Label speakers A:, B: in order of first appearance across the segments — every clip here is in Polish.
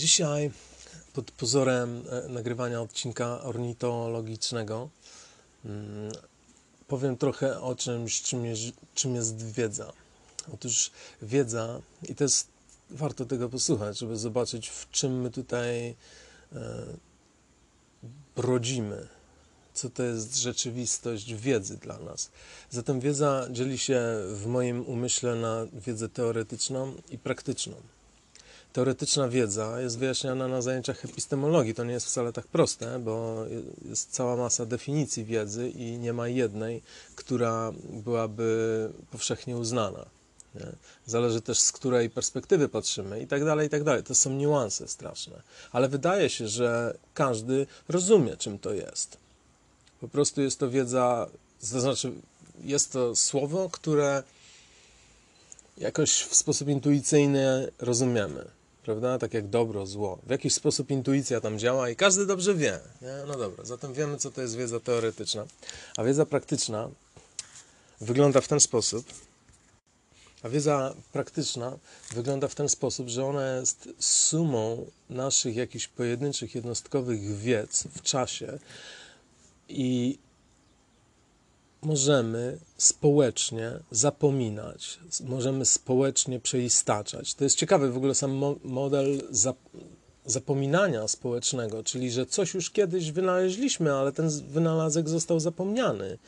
A: Dzisiaj pod pozorem e, nagrywania odcinka ornitologicznego mm, powiem trochę o czymś, czym jest, czym jest wiedza. Otóż wiedza, i to jest warto tego posłuchać, żeby zobaczyć, w czym my tutaj e, brodzimy, co to jest rzeczywistość wiedzy dla nas. Zatem wiedza dzieli się w moim umyśle na wiedzę teoretyczną i praktyczną teoretyczna wiedza jest wyjaśniana na zajęciach epistemologii. To nie jest wcale tak proste, bo jest cała masa definicji wiedzy i nie ma jednej, która byłaby powszechnie uznana. Nie? Zależy też z której perspektywy patrzymy i tak dalej, i tak dalej. To są niuanse straszne. Ale wydaje się, że każdy rozumie, czym to jest. Po prostu jest to wiedza, to znaczy jest to słowo, które jakoś w sposób intuicyjny rozumiemy prawda? Tak jak dobro, zło. W jakiś sposób intuicja tam działa i każdy dobrze wie. Nie? No dobra, zatem wiemy, co to jest wiedza teoretyczna. A wiedza praktyczna wygląda w ten sposób. A wiedza praktyczna wygląda w ten sposób, że ona jest sumą naszych jakichś pojedynczych, jednostkowych wiedz w czasie i możemy społecznie zapominać, możemy społecznie przeistaczać. To jest ciekawy w ogóle sam model zapominania społecznego, czyli że coś już kiedyś wynaleźliśmy, ale ten wynalazek został zapomniany.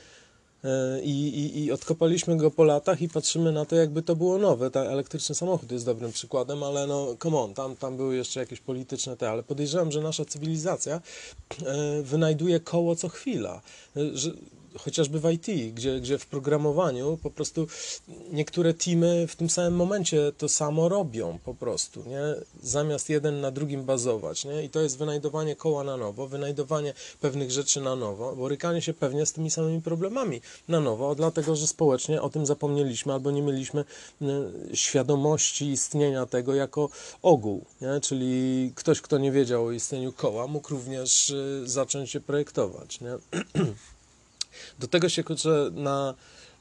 A: E, I, i, I odkopaliśmy go po latach i patrzymy na to, jakby to było nowe. Ta elektryczny samochód jest dobrym przykładem, ale no, come on, tam, tam były jeszcze jakieś polityczne te, ale podejrzewam, że nasza cywilizacja e, wynajduje koło co chwila. E, że chociażby w IT, gdzie, gdzie w programowaniu po prostu niektóre teamy w tym samym momencie to samo robią po prostu, nie? Zamiast jeden na drugim bazować, nie? I to jest wynajdowanie koła na nowo, wynajdowanie pewnych rzeczy na nowo, borykanie się pewnie z tymi samymi problemami na nowo, dlatego, że społecznie o tym zapomnieliśmy albo nie mieliśmy świadomości istnienia tego jako ogół, nie? Czyli ktoś, kto nie wiedział o istnieniu koła, mógł również y, zacząć się projektować, nie? Do tego się kurczę na,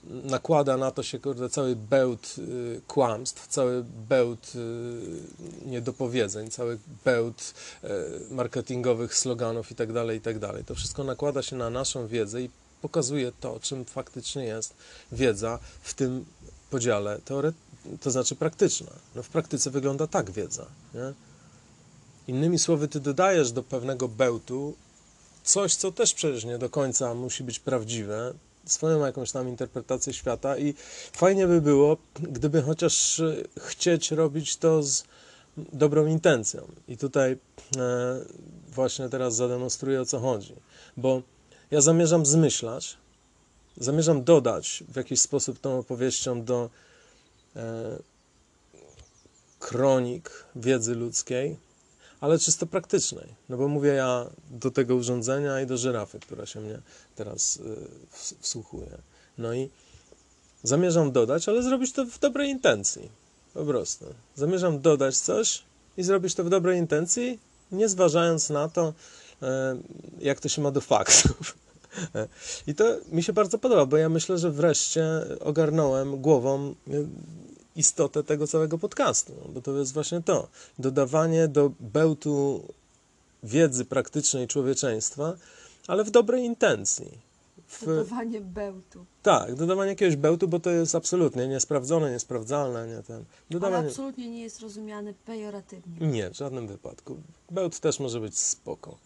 A: nakłada na to się kurde, cały bełt y, kłamstw, cały bełt y, niedopowiedzeń, cały bełt y, marketingowych sloganów itd., tak itd. Tak to wszystko nakłada się na naszą wiedzę i pokazuje to, czym faktycznie jest wiedza w tym podziale teore- to znaczy praktyczna. No w praktyce wygląda tak wiedza. Nie? Innymi słowy, ty dodajesz do pewnego bełtu coś, co też przecież nie do końca musi być prawdziwe, swoją jakąś tam interpretację świata i fajnie by było, gdyby chociaż chcieć robić to z dobrą intencją. I tutaj e, właśnie teraz zademonstruję o co chodzi, bo ja zamierzam zmyślać, zamierzam dodać w jakiś sposób tą opowieścią do e, kronik wiedzy ludzkiej, ale czysto praktycznej. No bo mówię ja do tego urządzenia i do żyrafy, która się mnie teraz y, wsłuchuje. No i zamierzam dodać, ale zrobić to w dobrej intencji. Po prostu. Zamierzam dodać coś i zrobić to w dobrej intencji, nie zważając na to, y, jak to się ma do faktów. I to mi się bardzo podoba, bo ja myślę, że wreszcie ogarnąłem głową y, istotę tego całego podcastu, bo to jest właśnie to. Dodawanie do bełtu wiedzy praktycznej człowieczeństwa, ale w dobrej intencji.
B: W... Dodawanie bełtu.
A: Tak, dodawanie jakiegoś bełtu, bo to jest absolutnie niesprawdzone, niesprawdzalne. Nie ten.
B: Dodawanie... Ale absolutnie nie jest rozumiany pejoratywnie.
A: Nie, w żadnym wypadku. Bełt też może być spoko.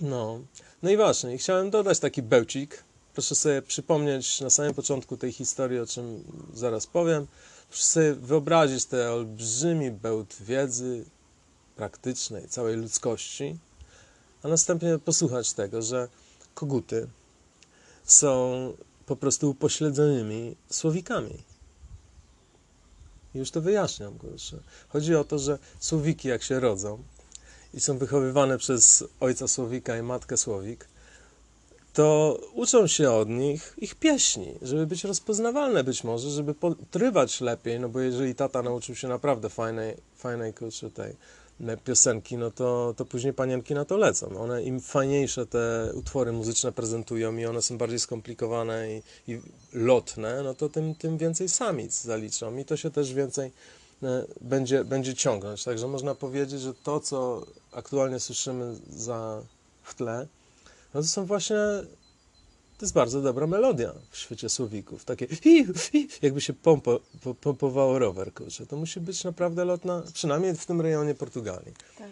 A: No, no i właśnie, chciałem dodać taki bełcik, Proszę sobie przypomnieć na samym początku tej historii, o czym zaraz powiem. Proszę sobie wyobrazić ten olbrzymi bełt wiedzy praktycznej całej ludzkości, a następnie posłuchać tego, że koguty są po prostu upośledzonymi słowikami. Już to wyjaśniam. Kurczę. Chodzi o to, że słowiki jak się rodzą i są wychowywane przez ojca słowika i matkę słowik, to uczą się od nich ich pieśni, żeby być rozpoznawalne być może, żeby potrywać lepiej, no bo jeżeli tata nauczył się naprawdę fajnej, fajnej kurczę, tej piosenki, no to, to później panienki na to lecą. One im fajniejsze te utwory muzyczne prezentują i one są bardziej skomplikowane i, i lotne, no to tym, tym więcej samic zaliczą i to się też więcej e, będzie, będzie ciągnąć. Także można powiedzieć, że to, co aktualnie słyszymy za, w tle, no to są właśnie to jest bardzo dobra melodia w świecie słowików. Takie hi, hi, jakby się pompo, po- pompowało rower, kurczę. To musi być naprawdę lotna, przynajmniej w tym rejonie Portugalii.
B: Tak.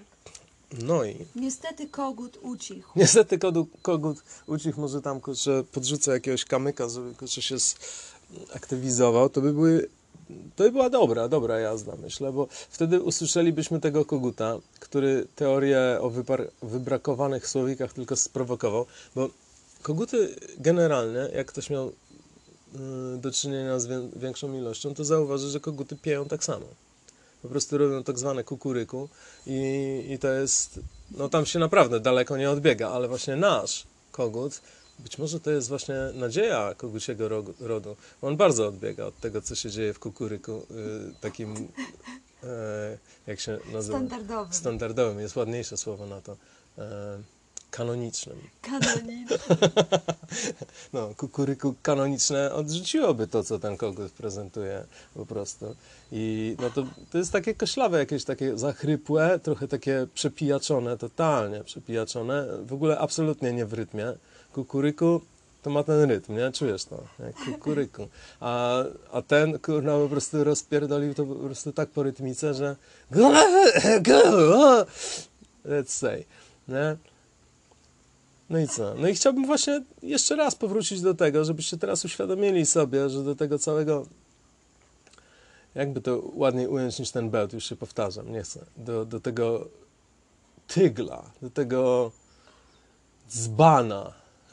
A: No i
B: Niestety kogut ucichł.
A: niestety kogut, kogut ucichł, może tam, kurczę, podrzuca jakiegoś kamyka, żeby, kurczę, się aktywizował. To by były to by była dobra, dobra jazda, myślę, bo wtedy usłyszelibyśmy tego koguta, który teorię o wybrakowanych słowikach tylko sprowokował, bo koguty generalnie, jak ktoś miał y, do czynienia z wię- większą ilością, to zauważy, że koguty pieją tak samo. Po prostu robią tak zwane kukuryku i, i to jest, no tam się naprawdę daleko nie odbiega, ale właśnie nasz kogut, być może to jest właśnie nadzieja koguciego rogu- rodu. On bardzo odbiega od tego, co się dzieje w kukuryku, y, takim, e, jak się nazywa?
B: Standardowy.
A: Standardowym, jest ładniejsze słowo na to. Kanonicznym.
B: Kanoniczny.
A: No, kukuryku kanoniczne odrzuciłoby to, co ten kogut prezentuje po prostu. I no to, to jest takie koślawe, jakieś takie zachrypłe, trochę takie przepijaczone, totalnie przepijaczone, w ogóle absolutnie nie w rytmie. Kukuryku to ma ten rytm, nie? Czujesz to, nie? kukuryku. A, a ten, kurna, po prostu rozpierdolił to po prostu tak po rytmice, że let's say, nie? No i co? No i chciałbym właśnie jeszcze raz powrócić do tego, żebyście teraz uświadomili sobie, że do tego całego, jakby to ładniej ująć niż ten bełt, już się powtarzam, nie chcę, do, do tego tygla, do tego dzbana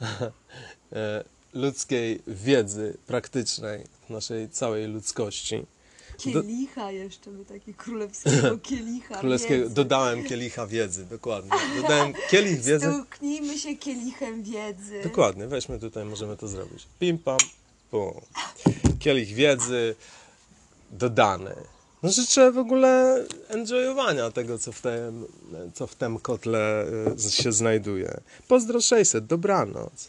A: e, ludzkiej wiedzy praktycznej, naszej całej ludzkości.
B: Kielicha jeszcze by taki królewskiego kielicha.
A: Królewskiego,
B: wiedzy.
A: dodałem kielicha wiedzy, dokładnie. Dodałem kielich wiedzy.
B: Stuknijmy się kielichem wiedzy.
A: Dokładnie, weźmy tutaj, możemy to zrobić. Pim pam, pum. Kielich wiedzy dodany. No życzę w ogóle enjoyowania tego, co w tym, co w tym kotle y, się znajduje. Pozdro 600, dobranoc.